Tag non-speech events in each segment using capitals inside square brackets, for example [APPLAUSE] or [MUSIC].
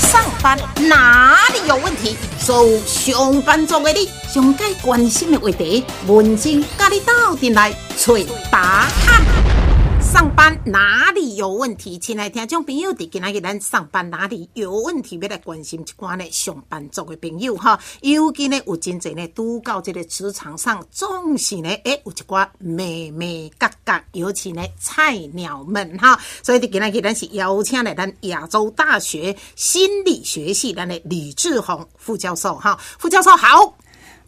上班哪里有问题？所有上班族的你，上该关心的话题，文静跟你斗阵来找答案。上班哪里有问题？亲爱听众朋友，伫今仔日咱上班哪里有问题？要来关心一寡呢上班族的朋友哈，尤其呢有真侪呢拄到这个职场上，总是呢诶有一寡妹妹嘎嘎，尤其呢菜鸟们哈。所以伫今仔日咱是邀请来咱亚洲大学心理学系咱的李志宏副教授哈，副教授好，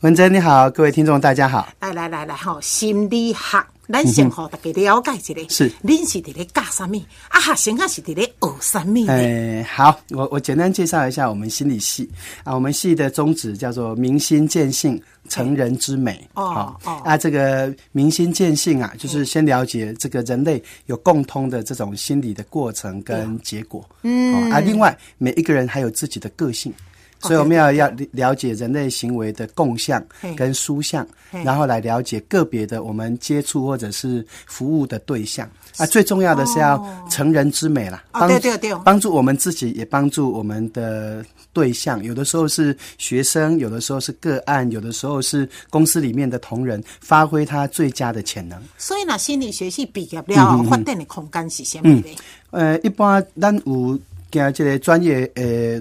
文珍你好，各位听众大家好，来来来来哈，心理学。咱先好大家了解一下，是您是伫咧教什么？啊，学生啊是伫咧学什么？诶，好，我我简单介绍一下我们心理系啊，我们系的宗旨叫做明心见性，成人之美。哦哦，啊，这个明心见性啊，就是先了解这个人类有共通的这种心理的过程跟结果。嗯，啊，另外每一个人还有自己的个性。所以我们要要了解人类行为的共向跟殊向，然后来了解个别的我们接触或者是服务的对象啊。最重要的是要成人之美啦，帮帮助我们自己，也帮助我们的对象。有的时候是学生，有的时候是个案，有的时候是公司里面的同仁，发挥他最佳的潜能。所以呢，心理学系毕业了，发展的空间是什么呢？呃，一般咱有跟这个专业呃。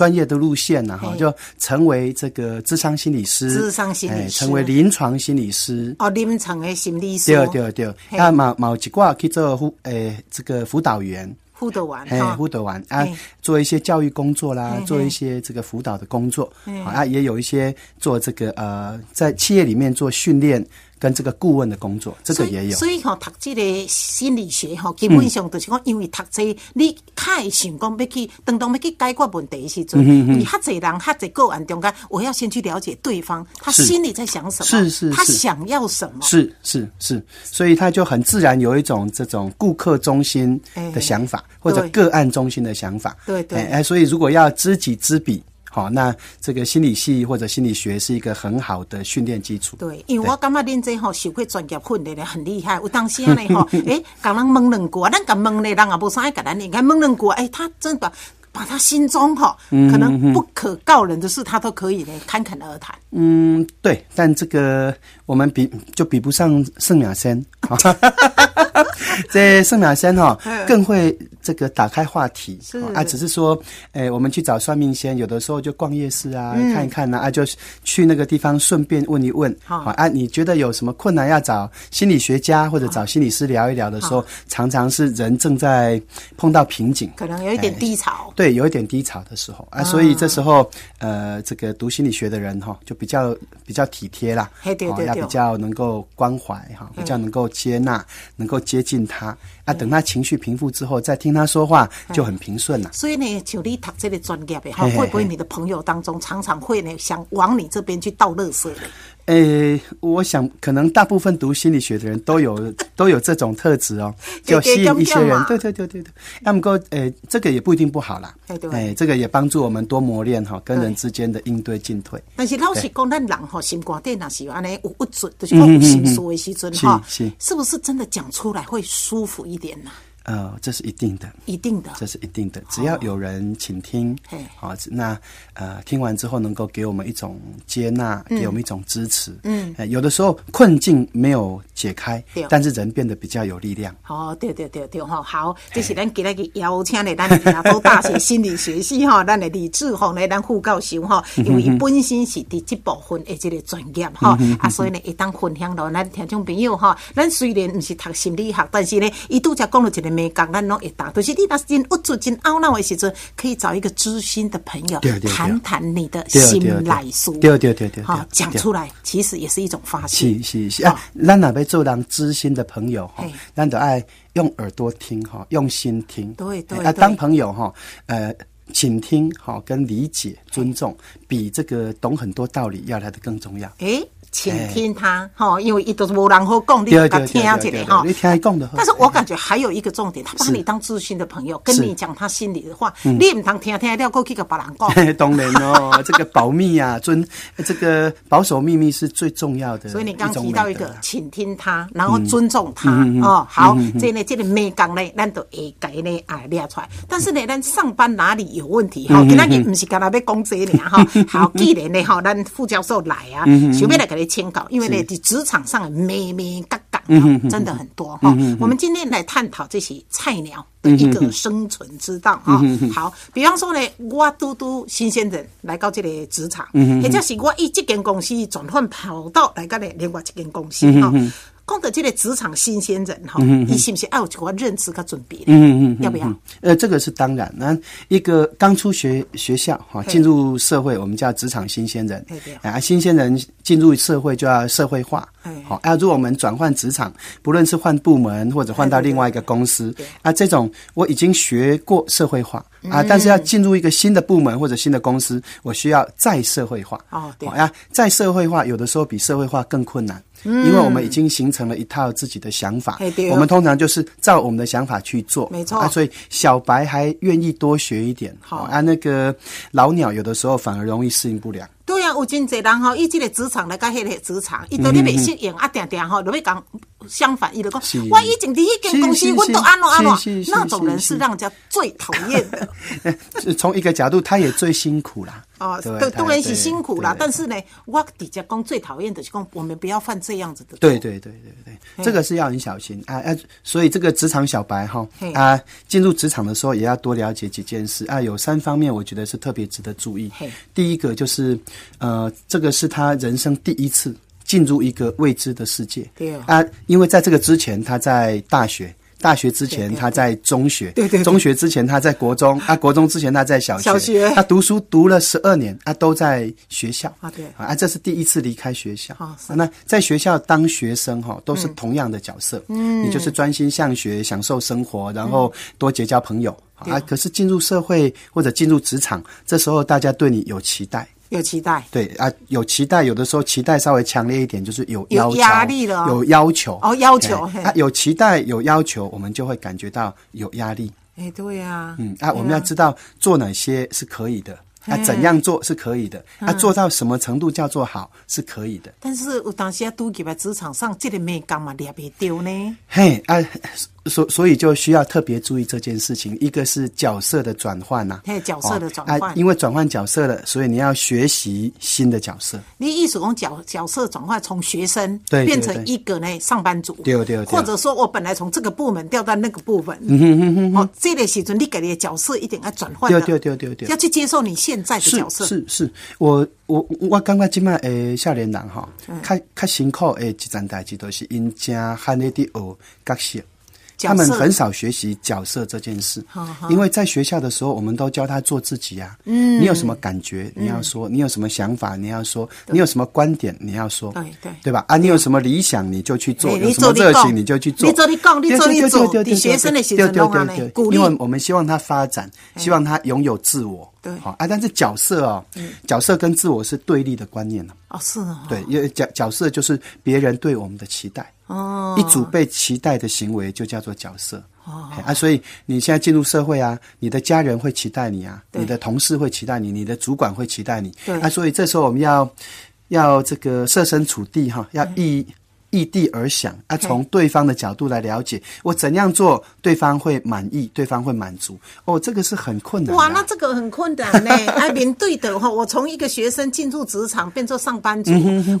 专业的路线呢，哈，就成为这个智商心理师，智商心理师，成为临床心理师。哦，临床的心理师。对对对，那某某几挂去做辅，诶，这个辅导员。辅导完，哎，辅导完啊，做一些教育工作啦，做一些这个辅导的工作，啊，也有一些做这个呃，在企业里面做训练。跟这个顾问的工作，这个也有。所以吼，读这个心理学吼，基本上就是讲，因为读这，你太想讲要去，当当要去解决问题的时阵，你哈侪人哈侪个案中间，我要先去了解对方，他心里在想什么，是是，他想要什么，是是是，所以他就很自然有一种这种顾客中心的想法，或者个案中心的想法。对对，哎，所以如果要知己知彼。好，那这个心理系或者心理学是一个很好的训练基础。对，因为我感觉恁这吼受过专业训练的很厉害。有当时呢，[LAUGHS] 吼，哎，讲人问两句，咱讲问的人也不啥爱讲咱，你看问两句，哎，他真的。把他心中哈可能不可告人的事，他都可以呢侃侃而谈。嗯，对，但这个我们比就比不上圣雅仙。[LAUGHS] 这圣雅仙哈更会这个打开话题。啊，只是说，哎，我们去找算命仙，有的时候就逛夜市啊，看一看呐，啊，就去那个地方顺便问一问。好。啊，你觉得有什么困难要找心理学家或者找心理师聊一聊的时候，常常是人正在碰到瓶颈，可能有一点低潮。对，有一点低潮的时候。啊，所以这时候呃，这个读心理学的人哈，就比较比较体贴啦，要比较能够关怀哈，比较能够接纳，能够接近他。啊。等他情绪平复之后，再听他说话就很平顺了。所以呢，就你读这个专业的哈，会不会你的朋友当中常常会呢想往你这边去倒垃圾呢？诶，我想可能大部分读心理学的人都有 [LAUGHS] 都有这种特质哦，[LAUGHS] 就吸引一些人。对对对对对。那么个诶，这个也不一定不好啦。哎，这个也帮助我们多磨练哈，跟人之间的应对进退。但是老实讲，咱人哈心肝底那是安尼有不准，就是讲有心说的时阵哈，是不是真的讲出来会舒服一点呢？呃，这是一定的，一定的，这是一定的。只要有人倾听，好，那呃，听完之后能够给我们一种接纳，给我们一种支持。嗯，有的时候困境没有解开，但是人变得比较有力量。哦，对对对对哈，好，这是咱今日个邀请的咱亚洲大学心理学系哈，[LAUGHS] 咱的李志宏来咱副教授哈，因为本身是第这部分的这个专业哈，啊，所以呢，一当分享到咱听众朋友哈，咱虽然不是读心理学，但是呢，伊拄则讲了一个。没讲，咱拢会答。就是你那真无助、真懊恼的时阵，可以找一个知心的朋友谈谈你的心来说。对对对对，好讲出来，其实也是一种发泄。是是是啊，咱哪要做人知心的朋友哈？咱都爱用耳朵听哈，用心听。对对啊，当朋友哈，呃，倾听哈，跟理解、尊重，比这个懂很多道理要来的更重要。诶。倾听他，哈，因为伊都是无人好讲，你甲听一个哈，你听伊讲的。但是我感觉还有一个重点，他把你当知心的朋友，跟你讲他心里的话，你唔通听听了过去个别人讲。[LAUGHS] 当然哦，[LAUGHS] 这个保密啊，尊这个保守秘密是最重要的。所以你刚提到一个倾听他，然后尊重他哦，好，这呢这个美讲呢，咱都会改呢啊列出来。但是呢，咱上班哪里有问题哈？今仔日唔是干那要讲这呢哈，好，[LAUGHS] 既然呢哈，咱副教授来啊，想要来给你签稿，因为呢，在职场上咩咩嘎嘎，真的很多哈。我们今天来探讨这些菜鸟的一个生存之道啊。好，比方说呢，我嘟嘟新鲜人来到这个职场，或者是我以这间公司转换跑道来到呢另外一间公司哈。讲到这个职场新鲜人哈，你是不是要有个认知跟准备？嗯嗯嗯，要不要？呃，这个是当然。那一个刚出学学校哈，进入社会，我们叫职场新鲜人。对对。啊，新鲜人进入社会就要社会化。好，啊，如果我们转换职场，不论是换部门或者换到另外一个公司，啊，这种我已经学过社会化啊，但是要进入一个新的部门或者新的公司，我需要再社会化。哦，对。啊，再社会化，有的时候比社会化更困难。因为我们已经形成了一套自己的想法，我们通常就是照我们的想法去做，没错。啊，所以小白还愿意多学一点，好啊。那个老鸟有的时候反而容易适应不良。啊，有真侪人吼，以这个职场来甲迄个职场，伊对你未适应啊，定定吼，就会讲相反，伊就讲，我以前伫迄间公司，我都安怎安怎，那种人是让人家最讨厌的。从一个角度，他也最辛苦啦。哦，对，当然是辛苦啦。但是呢，我底下工最讨厌的是工，我们不要犯这样子的。对对对对对，这个是要很小心啊啊！所以这个职场小白哈啊，进入职场的时候也要多了解几件事啊。有三方面，我觉得是特别值得注意。第一个就是。呃，这个是他人生第一次进入一个未知的世界。对啊，因为在这个之前，他在大学，大学之前他在中学，对对，中学之前他在国中，啊，国中之前他在小学，小学，他读书读了十二年，啊，都在学校。啊，对。啊，这是第一次离开学校。那在学校当学生哈，都是同样的角色，嗯，你就是专心向学，享受生活，然后多结交朋友。啊。可是进入社会或者进入职场，这时候大家对你有期待。有期待，对啊，有期待，有的时候期待稍微强烈一点，就是有有压力了，有要求哦，要求啊，有期待有要求，我们就会感觉到有压力。哎，对呀，嗯啊，我们要知道做哪些是可以的，啊，怎样做是可以的，啊，做到什么程度叫做好是可以的。但是我当时要都在职场上，这个没干嘛也别丢呢？嘿啊。所所以就需要特别注意这件事情，一个是角色的转换呐，角色的转换，因为转换角色了，所以你要学习新的角色。你意思讲角角色转换，从学生变成一个呢上班族，对对对，或者说我本来从这个部门调到那个部门，嗯哼哼哼，哦，这类时阵你给你的角色一定要转换，对对对对对，要去接受你现在的角色。是是，我我我刚刚今麦诶，少年人哈，较较辛苦诶，一件代志都是因家汉的的学角色。他们很少学习角色这件事，因为在学校的时候，我们都教他做自己啊。嗯，你有什么感觉，你要说；你有什么想法，你要说；你有什么观点，你要说。对对，对吧？啊，你有什么理想，你就去做；有什么热情，你就去做。你做你讲，你做你做。你学生的学生中啊，鼓励。因为我们希望他发展，希望他拥有自我。对，好啊，但是角色哦，角色跟自我是对立的观念呢。哦，是啊。对，因为角角色就是别人对我们的期待。哦，一组被期待的行为就叫做角色。哦，啊，所以你现在进入社会啊，你的家人会期待你啊，你的同事会期待你，你的主管会期待你。对，啊，所以这时候我们要要这个设身处地哈，要意。异地而想啊，从对方的角度来了解，我怎样做对方会满意，对方会满足。哦，这个是很困难。哇，那这个很困难呢。哎，[LAUGHS] 面对的哈，我从一个学生进入职场变做上班族，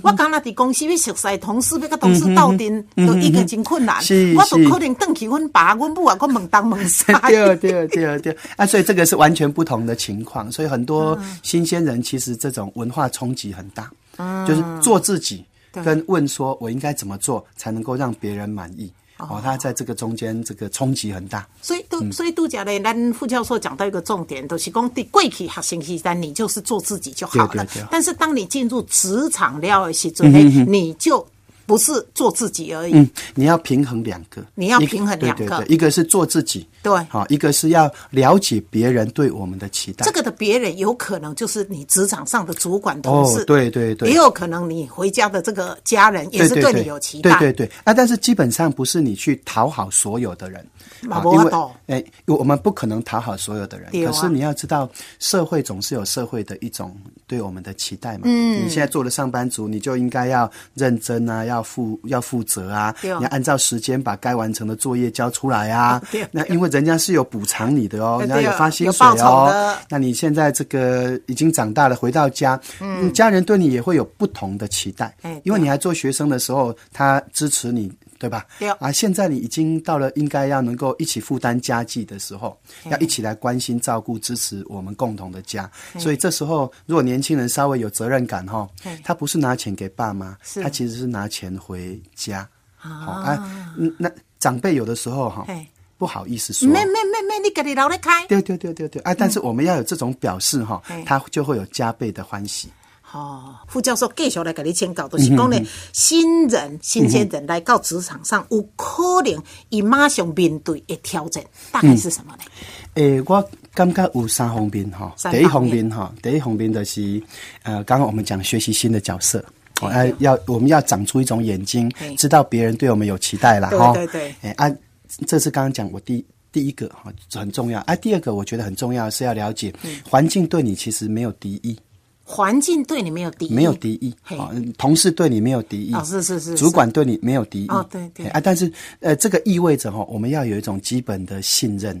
我刚那伫公司要熟悉同事，要跟同事斗阵，都一个真困难。是我都可能等起阮爸、阮母啊，我问东问西。对对对对，啊，所以这个是完全不同的情况。所以很多新鲜人其实这种文化冲击很大，就是做自己。跟问说，我应该怎么做才能够让别人满意？哦，他在这个中间，这个冲击很大。所以都所以都讲嘞，咱副教授讲到一个重点，都是讲对贵体学生期三，你就是做自己就好了。但是当你进入职场了时阵呢，你就。不是做自己而已。嗯，你要平衡两个，你要平衡两个，一个是做自己，对，好，一个是要了解别人对我们的期待。这个的别人有可能就是你职场上的主管同事，对对对，也有可能你回家的这个家人也是对你有期待，对对对。啊，但是基本上不是你去讨好所有的人。啊，因为哎，我们不可能讨好所有的人。可是你要知道，社会总是有社会的一种对我们的期待嘛。嗯，你现在做了上班族，你就应该要认真啊，要负要负责啊，你要按照时间把该完成的作业交出来啊。[LAUGHS] 那因为人家是有补偿你的哦，人家有发薪水哦。那你现在这个已经长大了，回到家，嗯，家人对你也会有不同的期待。因为你还做学生的时候，他支持你。对吧？啊，现在你已经到了应该要能够一起负担家计的时候，要一起来关心、照顾、支持我们共同的家。所以这时候，如果年轻人稍微有责任感哈，他不是拿钱给爸妈，他其实是拿钱回家。好啊，那长辈有的时候哈，不好意思说，没没没没，你给你老得开。对对对对对，啊，但是我们要有这种表示哈，他就会有加倍的欢喜。哦，副教授继续来给你请教，就是讲呢，新人、新鲜人来到职场上，有可能以马上面对的挑战，大概是什么呢？诶，我感觉有三方面哈。第一方面哈，第一方面就是，呃，刚刚我们讲学习新的角色，哎，要我们要长出一种眼睛，知道别人对我们有期待了哈。对对对。哎，啊，这是刚刚讲我第第一个哈，很重要。啊，第二个我觉得很重要是要了解环境对你其实没有敌意。环境对你没有敌意，没有敌意。好，同事对你没有敌意，哦，是是是，主管对你没有敌意。哦，对对。啊，但是呃，这个意味着哈，我们要有一种基本的信任，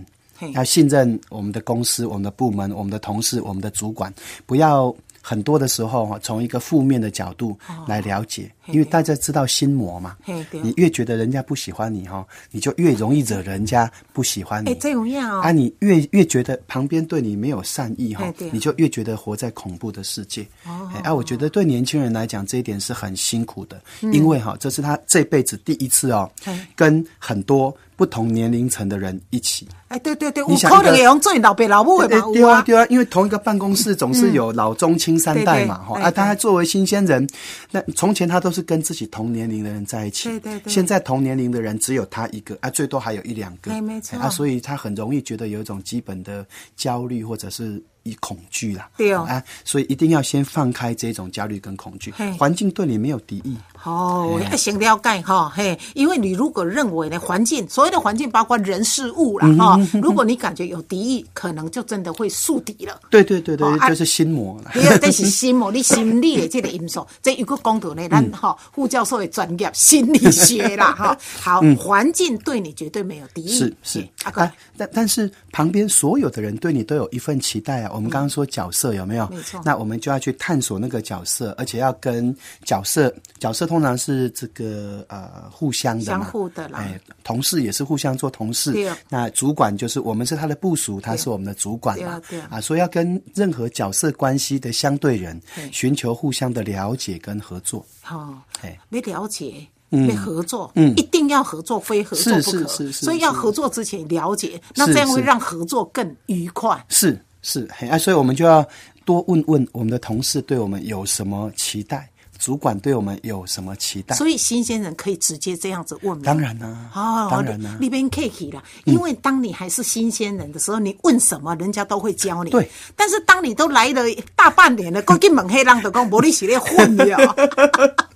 要信任我们的公司、我们的部门、我们的同事、我们的主管，不要。很多的时候哈，从一个负面的角度来了解，因为大家知道心魔嘛。你越觉得人家不喜欢你哈，你就越容易惹人家不喜欢你。哎，这样啊，你越越觉得旁边对你没有善意哈，你就越觉得活在恐怖的世界。哦，哎，我觉得对年轻人来讲，这一点是很辛苦的，因为哈，这是他这辈子第一次哦，跟很多。不同年龄层的人一起，哎，对对对，你可能也用最老辈老母的嘛，对啊。对啊，因为同一个办公室总是有老中青三代嘛，哈，啊，他还作为新鲜人，那从前他都是跟自己同年龄的人在一起，对对对，现在同年龄的人只有他一个，啊，最多还有一两个，没错，啊，所以他很容易觉得有一种基本的焦虑或者是。以恐惧啦，对哦，啊，所以一定要先放开这种焦虑跟恐惧。环境对你没有敌意，哦，要先了解哈，嘿，因为你如果认为呢，环境所谓的环境包括人事物啦，哈，如果你感觉有敌意，可能就真的会树敌了。对对对对，就是心魔了。对，这是心魔，你心理的这个因素。这一个讲到呢，咱哈副教授的专业心理学啦，[LAUGHS] 哈，好，环境对你绝对没有敌意，是是啊，但但是旁边所有的人对你都有一份期待啊。我们刚刚说角色有没有？没错。那我们就要去探索那个角色，而且要跟角色角色通常是这个呃互相的相互的啦。哎，同事也是互相做同事。对。那主管就是我们是他的部属，他是我们的主管嘛。对啊，所以要跟任何角色关系的相对人，寻求互相的了解跟合作。好，哎，没了解。嗯，合作，嗯，一定要合作，非合作不可。是是是。所以要合作之前了解，那这样会让合作更愉快。是。是，啊，所以我们就要多问问我们的同事对我们有什么期待，主管对我们有什么期待。所以新鲜人可以直接这样子问吗？当然啦，哦，当然啦，那边客气了。因为当你还是新鲜人的时候，你问什么，人家都会教你。对。但是当你都来了大半年了，过去猛黑浪的讲无你是咧混了。[LAUGHS]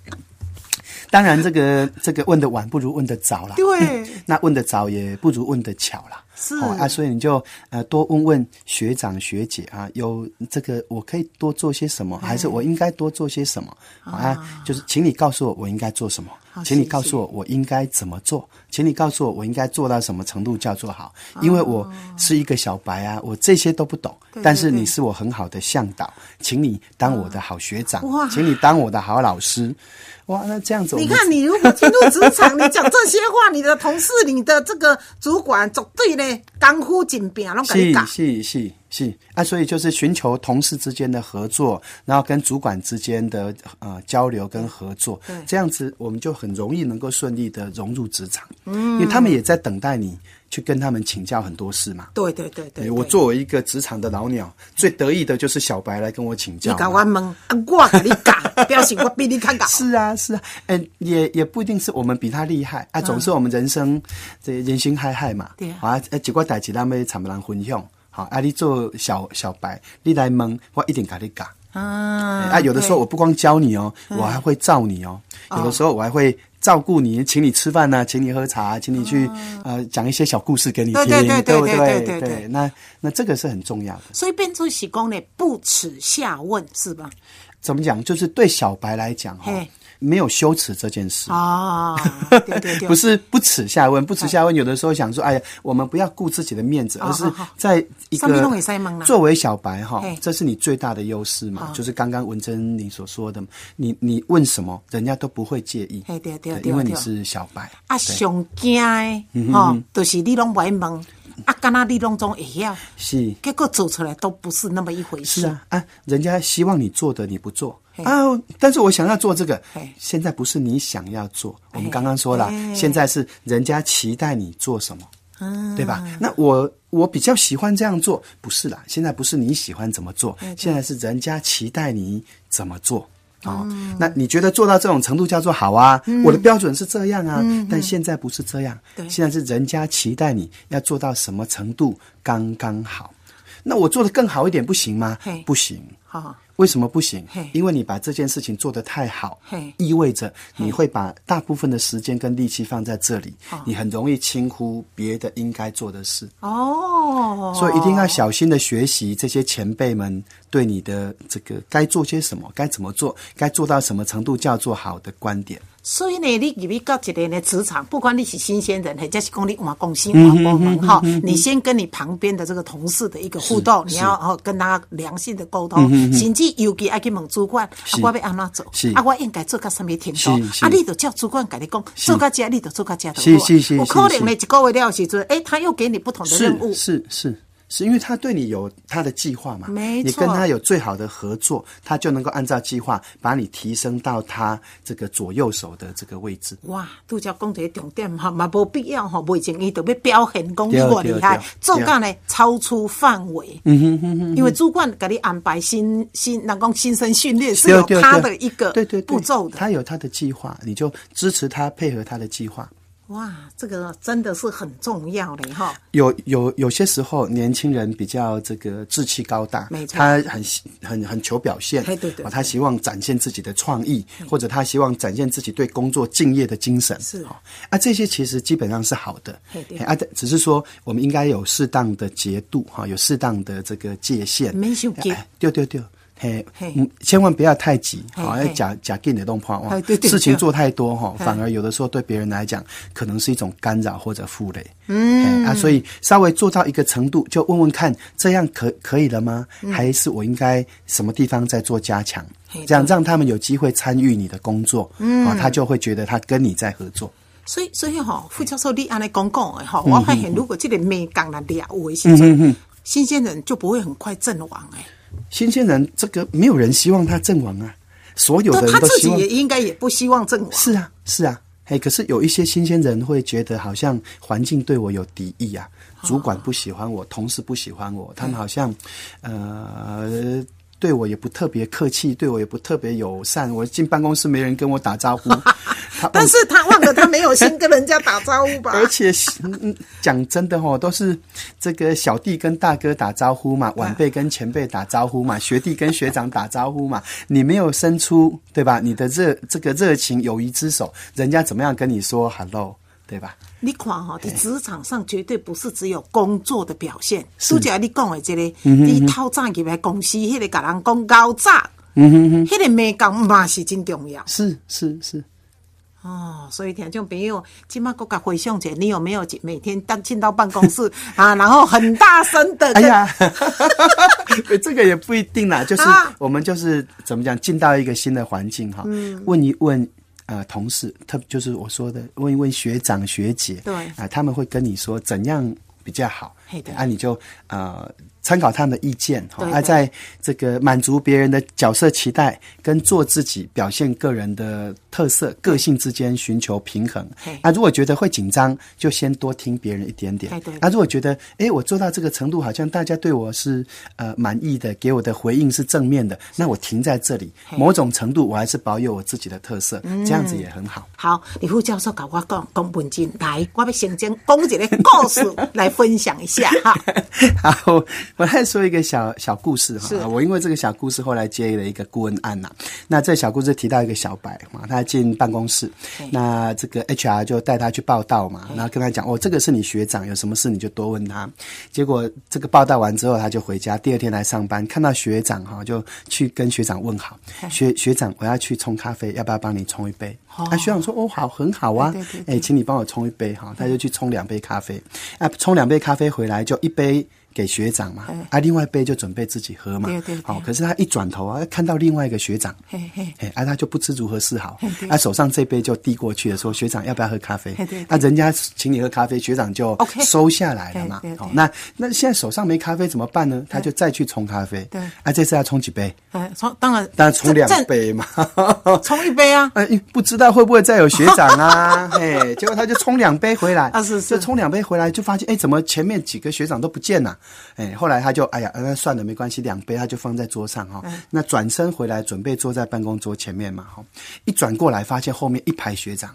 当然，这个这个问的晚不如问的早了。对。[LAUGHS] 那问的早也不如问的巧了。是。啊，所以你就呃多问问学长学姐啊，有这个我可以多做些什么，还是我应该多做些什么？啊？就是请你告诉我我应该做什么，请你告诉我我应该怎么做，请你告诉我我应该做到什么程度叫做好，因为我是一个小白啊，我这些都不懂，但是你是我很好的向导，请你当我的好学长，请你当我的好老师。哇，那这样子，你看，你如果进入职场，[LAUGHS] 你讲这些话，你的同事、你的这个主管，总对呢，干呼紧边，那种感是是是是啊，所以就是寻求同事之间的合作，然后跟主管之间的呃交流跟合作，这样子我们就很容易能够顺利的融入职场，嗯，因为他们也在等待你。去跟他们请教很多事嘛。对对对对，我作为一个职场的老鸟，最得意的就是小白来跟我请教。你搞我问，我跟你讲，表示我比你看高。是啊是啊，嗯，也也不一定是我们比他厉害啊，总是我们人生这人心海海嘛。对啊，啊，结果代志咱们参不人分享。好，啊，你做小小白，你来问，我一定给你讲。啊啊，有的时候我不光教你哦，我还会照你哦。有的时候我还会照顾你，请你吃饭呐，请你喝茶，请你去呃讲一些小故事给你听，对对对不对对对对？那那这个是很重要的。所以变出喜功呢，不耻下问，是吧？怎么讲？就是对小白来讲哈。没有羞耻这件事啊，对对对，[LAUGHS] 不是不耻下问，不耻下问。有的时候想说，[LAUGHS] 哎呀，我们不要顾自己的面子，而是在一个作为小白哈，这是你最大的优势嘛。就是刚刚文珍你所说的，你你问什么，人家都不会介意，对对对，因为你是小白。啊，上惊的哈，就是你拢不会问。啊，干那你拢总会晓，是，结果做出来都不是那么一回事。是啊，啊，人家希望你做的你不做。啊，但是我想要做这个，现在不是你想要做，我们刚刚说了，现在是人家期待你做什么，对吧？那我我比较喜欢这样做，不是啦，现在不是你喜欢怎么做，现在是人家期待你怎么做。哦，那你觉得做到这种程度叫做好啊？我的标准是这样啊，但现在不是这样，现在是人家期待你要做到什么程度刚刚好。那我做的更好一点不行吗？不行。好。为什么不行？因为你把这件事情做得太好，意味着你会把大部分的时间跟力气放在这里，你很容易轻忽别的应该做的事。哦，所以一定要小心的学习这些前辈们对你的这个该做些什么，该怎么做，该做到什么程度叫做好的观点。所以呢，你入去到一个呢职场，不管你是新鲜人，或者是讲你换公司换部门哈，你先跟你旁边的这个同事的一个互动，你要哦跟他良性的沟通，甚至尤其爱去问主管，我要安怎做，啊，我应该做到什么程度，啊，你就叫主管跟你讲，做到这，你就做到这，是是是，我可能呢一个月了时阵，哎，他又给你不同的任务，是是。是因为他对你有他的计划嘛？没错，你跟他有最好的合作，他就能够按照计划把你提升到他这个左右手的这个位置。哇，杜家讲这重点哈，嘛无必要哈，未前伊特别表现功你我厉害，做干呢超出范围。嗯哼哼哼，因为主管给你安排新新，那讲新生训练是有他的一个对对步骤的，他有他的计划，你就支持他，配合他的计划。哇，这个真的是很重要的哈。有有有些时候，年轻人比较这个志气高大，没错，他很很很求表现，对对，他希望展现自己的创意，或者他希望展现自己对工作敬业的精神，是。哈。啊，这些其实基本上是好的，啊，只是说我们应该有适当的节度哈，有适当的这个界限，没修结，丢丢丢。嘿，嗯，千万不要太急，好，要假假给你的动破哇，事情做太多哈，反而有的时候对别人来讲可能是一种干扰或者负累，嗯。啊，所以稍微做到一个程度，就问问看，这样可可以了吗？还是我应该什么地方在做加强？这样让他们有机会参与你的工作，嗯，他就会觉得他跟你在合作。所以，所以哈，傅教授，你安尼讲讲的哈，我发现如果这个没讲了了，我现在新鲜人就不会很快阵亡哎。新鲜人，这个没有人希望他阵亡啊，所有的人都希望，也应该也不希望阵亡。是啊，是啊，嘿，可是有一些新鲜人会觉得好像环境对我有敌意啊，主管不喜欢我，同事不喜欢我，他们好像，呃。对我也不特别客气，对我也不特别友善。我进办公室没人跟我打招呼，但是他忘了他没有先 [LAUGHS] 跟人家打招呼吧？而且讲真的哦，都是这个小弟跟大哥打招呼嘛，晚辈跟前辈打招呼嘛，学弟跟学长打招呼嘛。你没有伸出对吧？你的热这个热情友谊之手，人家怎么样跟你说 hello？对吧？你看哈，在职场上绝对不是只有工作的表现。苏姐，你讲的这个，你套早入来公司，迄个甲人讲高炸，嗯哼哼，迄个美感嘛是真重要。是是是。哦，所以听众朋友，今麦国家回想起，你有没有每天当进到办公室 [LAUGHS] 啊，然后很大声的？哎呀，[LAUGHS] 这个也不一定啦，就是我们就是怎么讲，进到一个新的环境哈，问一问。呃，同事，特就是我说的，问一问学长学姐，对，啊，他们会跟你说怎样比较好，啊，你就呃。参考他们的意见，哈而在这个满足别人的角色期待跟做自己、表现个人的特色、个性之间寻求平衡。啊，如果觉得会紧张，就先多听别人一点点。啊，如果觉得哎，我做到这个程度，好像大家对我是呃满意的，给我的回应是正面的，那我停在这里，某种程度我还是保有我自己的特色，这样子也很好。好，李副教授搞我讲讲文静，来，我要先讲讲一个故事来分享一下哈。[LAUGHS] 好。[LAUGHS] 我来说一个小小故事哈，我因为这个小故事后来接了一个顾问案呐。那这小故事提到一个小白嘛，他进办公室，那这个 HR 就带他去报道嘛，然后跟他讲哦，这个是你学长，有什么事你就多问他。结果这个报道完之后，他就回家，第二天来上班，看到学长哈，就去跟学长问好，学学长，我要去冲咖啡，要不要帮你冲一杯？啊，学长说哦，好，很好啊，哎，请你帮我冲一杯哈，他就去冲两杯咖啡，啊，冲两杯咖啡回来就一杯。给学长嘛，啊，另外一杯就准备自己喝嘛。好，可是他一转头啊，看到另外一个学长，嘿嘿，啊，他就不知如何是好。啊，手上这杯就递过去了，说学长要不要喝咖啡？那人家请你喝咖啡，学长就收下来了嘛。好，那那现在手上没咖啡怎么办呢？他就再去冲咖啡。对，啊，这次要冲几杯？哎，冲当然当然冲两杯嘛。冲一杯啊？[LAUGHS] 哎，不知道会不会再有学长啊？[LAUGHS] 嘿，结果他就冲两杯回来。啊，是是，就冲两杯回来，就发现哎，怎么前面几个学长都不见了？哎，后来他就哎呀，那算了，没关系，两杯他就放在桌上哈。那转身回来，准备坐在办公桌前面嘛哈。一转过来，发现后面一排学长，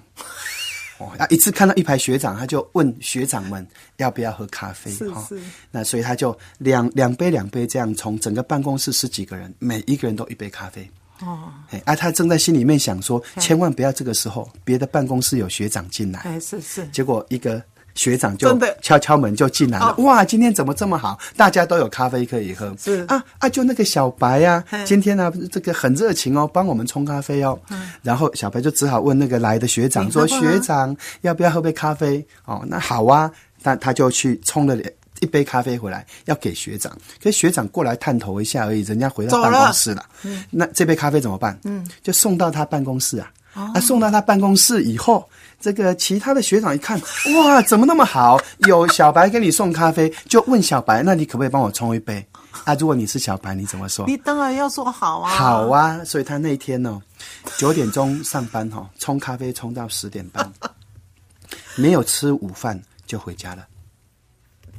哦，啊，一次看到一排学长，他就问学长们要不要喝咖啡哈。那所以他就两两杯两杯这样从整个办公室十几个人，每一个人都一杯咖啡。哦，哎，啊，他正在心里面想说，千万不要这个时候别的办公室有学长进来。哎，是是。结果一个。学长就敲敲门就进来了，哇，今天怎么这么好？大家都有咖啡可以喝。是啊啊，就那个小白呀，今天呢这个很热情哦，帮我们冲咖啡哦。然后小白就只好问那个来的学长说：“学长要不要喝杯咖啡？”哦，那好啊，那他就去冲了一杯咖啡回来要给学长，可是学长过来探头一下而已，人家回到办公室了。嗯，那这杯咖啡怎么办？嗯，就送到他办公室啊。啊，送到他办公室以后。这个其他的学长一看，哇，怎么那么好？有小白给你送咖啡，就问小白，那你可不可以帮我冲一杯？啊，如果你是小白，你怎么说？你当然要说好啊。好啊，所以他那天呢，九点钟上班哈，冲咖啡冲到十点半，[LAUGHS] 没有吃午饭就回家了，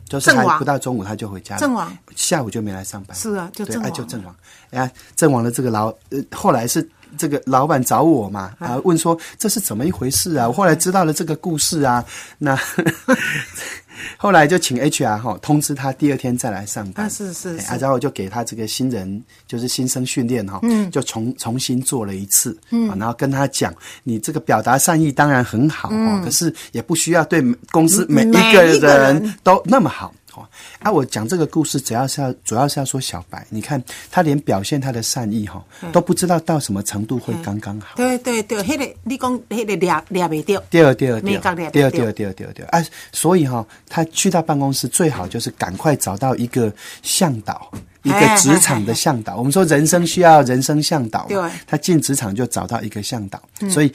就是还不到中午他就回家了。阵亡，下午就没来上班。是啊，就阵亡，就阵亡。哎，阵亡的这个老呃，后来是。这个老板找我嘛，啊，问说这是怎么一回事啊？我后来知道了这个故事啊，那 [LAUGHS] 后来就请 HR 哈通知他第二天再来上班，是是，啊，然后就给他这个新人就是新生训练哈，嗯，就重重新做了一次，嗯，然后跟他讲，你这个表达善意当然很好哦，可是也不需要对公司每一个人。都那么好。哦，啊，我讲这个故事，主要是要主要是要说小白，你看他连表现他的善意哈，都不知道到什么程度会刚刚好。对对对，那个你讲那个俩俩没掉，第二第二第二第二第二第二第二啊，所以哈，他去到办公室最好就是赶快找到一个向导，一个职场的向导。我们说人生需要人生向导，对，他进职场就找到一个向导，所以。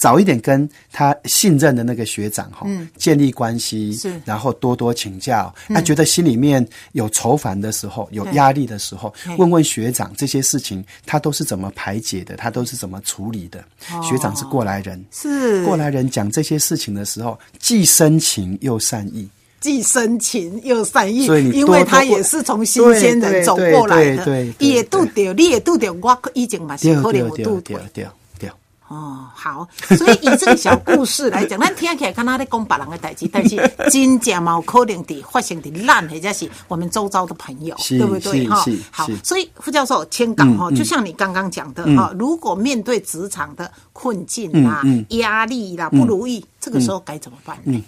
早一点跟他信任的那个学长哈建立关系，是，然后多多请教。他觉得心里面有愁烦的时候，有压力的时候，问问学长这些事情，他都是怎么排解的，他都是怎么处理的。学长是过来人，是过来人讲这些事情的时候，既深情又善意，既深情又善意。所以，因为他也是从新鲜人走过来的，也度掉，你也度掉，我已经嘛是可能有度掉。哦，好，所以以这个小故事来讲，咱听起来看他在讲别人的代志，但是真正冇可能的发生的烂，或者是我们周遭的朋友，对不对？哈，好，所以副教授签稿哈，就像你刚刚讲的哈，如果面对职场的困境啦、压力啦、不如意，这个时候该怎么办？嗯，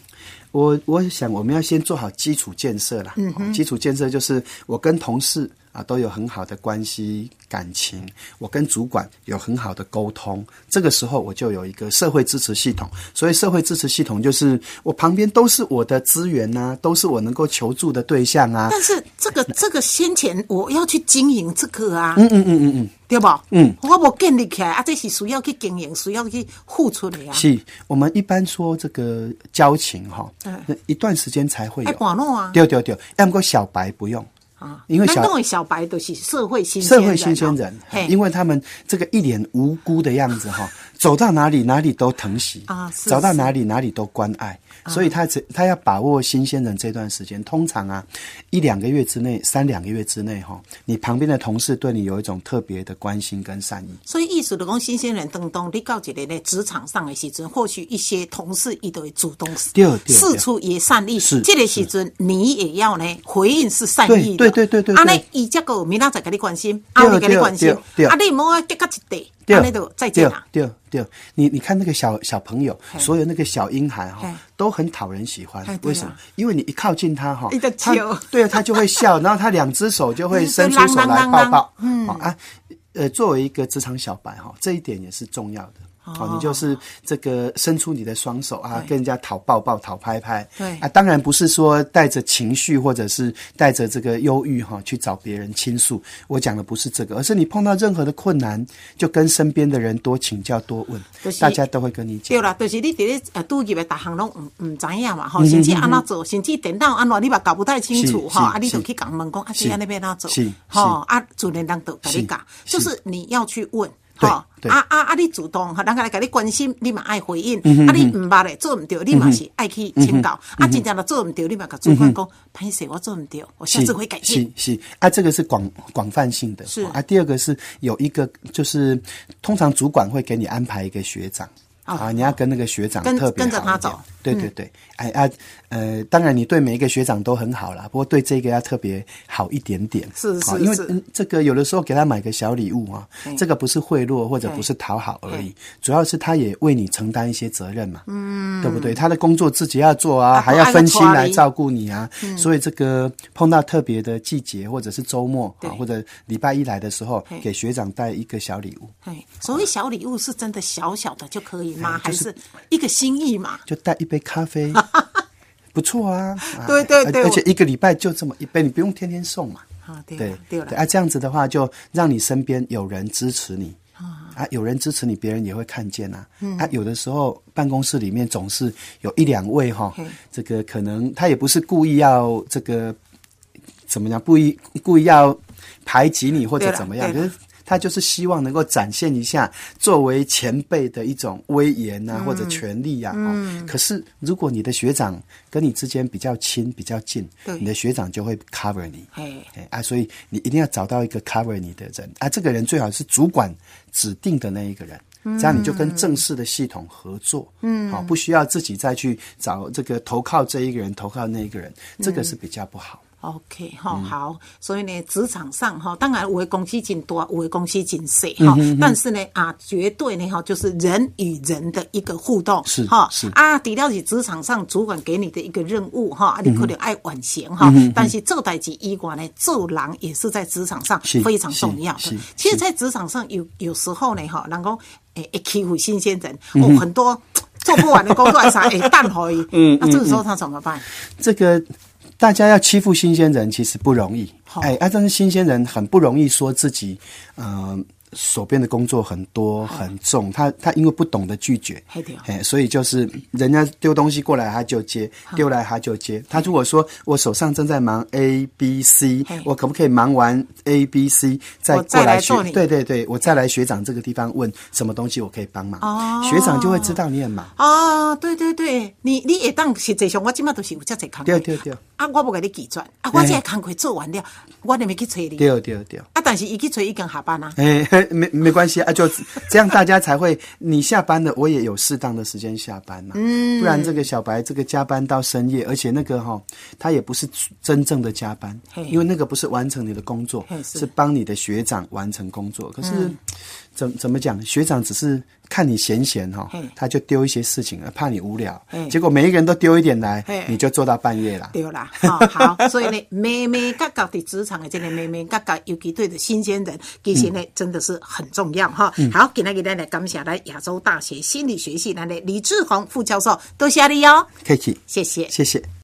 我我想我们要先做好基础建设啦。嗯基础建设就是我跟同事。啊，都有很好的关系感情，我跟主管有很好的沟通，这个时候我就有一个社会支持系统。所以社会支持系统就是我旁边都是我的资源呐，都是我能够求助的对象啊。但是这个这个先前我要去经营这个啊，嗯嗯嗯嗯嗯，对不？嗯，我无建立起来啊，这是需要去经营，需要去付出的呀。是我们一般说这个交情哈，嗯一段时间才会哎，有。管弄啊，对对对，要么小白不用。啊，因为小咱讲的小白都是社会新鲜社会新鲜人因为他们这个一脸无辜的样子哈，走到哪里哪里都疼惜啊走到哪里哪里都关爱，所以他只他要把握新鲜人这段时间，通常啊一两个月之内，三两个月之内哈，你旁边的同事对你有一种特别的关心跟善意。所以意思就讲，新鲜人当中，你到一个咧职场上的时阵，或许一些同事伊都会主动对对示出也善意。是这个时阵，你也要呢回应是善意的。对对对对对啊，尼伊这个明仔再给你关心，啊，你给你关心对对对，啊，你莫啊结到一地，对。安尼就再见啦。对。对，你你看那个小小朋友，所有那个小婴孩嘿。哈，都很讨人喜欢。为什么？因为你一靠近他哈他对啊，他就会笑，然后他两只手就会伸 [LAUGHS] 出手来抱抱。嗯。啊，呃，作为一个职场小白哈，这一点也是重要的。哦，你就是这个伸出你的双手啊，跟人家讨抱抱、讨拍拍。对啊，当然不是说带着情绪或者是带着这个忧郁哈去找别人倾诉。我讲的不是这个，而是你碰到任何的困难，就跟身边的人多请教、多问就是，大家都会跟你讲。对啦，就是你伫咧呃拄入的逐项拢唔唔知影嘛，嗯吼，甚至安怎做，甚至电脑安怎你嘛搞不太清楚吼，是是啊，你就是去讲问讲，啊，这安尼要安怎做是，吼，啊，主任人都甲你讲，就是你要去问。对吼，啊啊啊！你主动，哈，人家来甲你关心，你嘛爱回应。嗯啊，你毋捌嘞，做毋对，你嘛是爱去请教。啊，真正的做毋对，你嘛甲主管讲，歹势，我做毋对，我下次会改进。是是啊，这个是广广泛性的。是啊，第二个是有一个，就是通常主管会给你安排一个学长。哦啊，你要跟那个学长跟特别跟着他走。嗯对对。对，哎啊，呃，当然你对每一个学长都很好啦，不过对这个要特别好一点点。是是啊因为嗯这个有的时候给他买个小礼物啊嗯，这个不是贿赂或者不是讨好而已，主要是他也为你承担一些责任嘛，嗯，对不对？他的工作自己要做啊，啊还要分心来照顾你啊，所以这个碰到特别的季节或者是周末对。啊，或者礼拜一来的时候，给学长带一个小礼物。嘿，所谓小礼物是真的小小的就可以还是一个心意嘛？就带一杯咖啡，[LAUGHS] 不错啊。啊对对对而而且一个礼拜就这么一杯，你不用天天送嘛。啊，对对啊，这样子的话，就让你身边有人支持你啊，有人支持你，别人也会看见啊。嗯啊，有的时候办公室里面总是有一两位哈嘿，这个可能他也不是故意要这个怎么样，故意故意要排挤你或者怎么样，就是他就是希望能够展现一下作为前辈的一种威严啊，或者权力呀、啊。哦，可是如果你的学长跟你之间比较亲、比较近对，你的学长就会 cover 你。嘿，哎啊，所以你一定要找到一个 cover 你的人啊，这个人最好是主管指定的那一个人，这样你就跟正式的系统合作，嗯，好、不需要自己再去找这个投靠这一个人，投靠那一个人，这个是比较不好。OK 哈、嗯。好，所以呢，职场上哈，当然有的公司真大，有的公司真小嗯哈，但是呢啊，绝对呢哈，就是人与人的一个互动是哈是。啊，除了是职场上主管给你的一个任务哈，啊，你可能爱完成嗯哈，但是做代志以外呢，做人也是在职场上非常重要的。其实，在职场上有有时候呢哈，能够诶，会欺负新鲜人，嗯哦，很多做不完的工作还啥，诶，蛋回，嗯那这个时候他怎么办？这个大家要欺负新鲜人其实不容易，好。哎啊，但是新鲜人很不容易说自己，嗯、手边的工作很多很重，他他因为不懂得拒绝哎，所以就是人家丢东西过来他就接，丢来他就接。他如果说我手上正在忙 A B C，我可不可以忙完 A B C 再过来学？来做你？对对对，我再来学长这个地方问什么东西我可以帮忙，哦。学长就会知道你很忙。啊，对对对，你你也当实际上我即马都是有遮济工课，对对对。啊，我不给你记转，啊，我这个工课做完了，我就要去催你，对对对。啊，但是伊去催已经下班啦，哎，没没关系啊，就这样，大家才会你下班了，我也有适当的时间下班嘛。嗯，不然这个小白这个加班到深夜，而且那个哈、他也不是真正的加班，因为那个不是完成你的工作，是帮你的学长完成工作。可是、怎怎么讲？学长只是看你闲闲哈，他就丢一些事情，怕你无聊。结果每一个人都丢一点来，你就做到半夜了。丢啦，[LAUGHS] 好，所以呢，妹妹嘎嘎的职场的这个妹妹嘎嘎，尤其对的新鲜人，其实呢真的是很重要哈。好，今天给大家感谢来亚洲大学心理学系的李志宏副教授，多谢你哟。客气，谢谢，谢谢。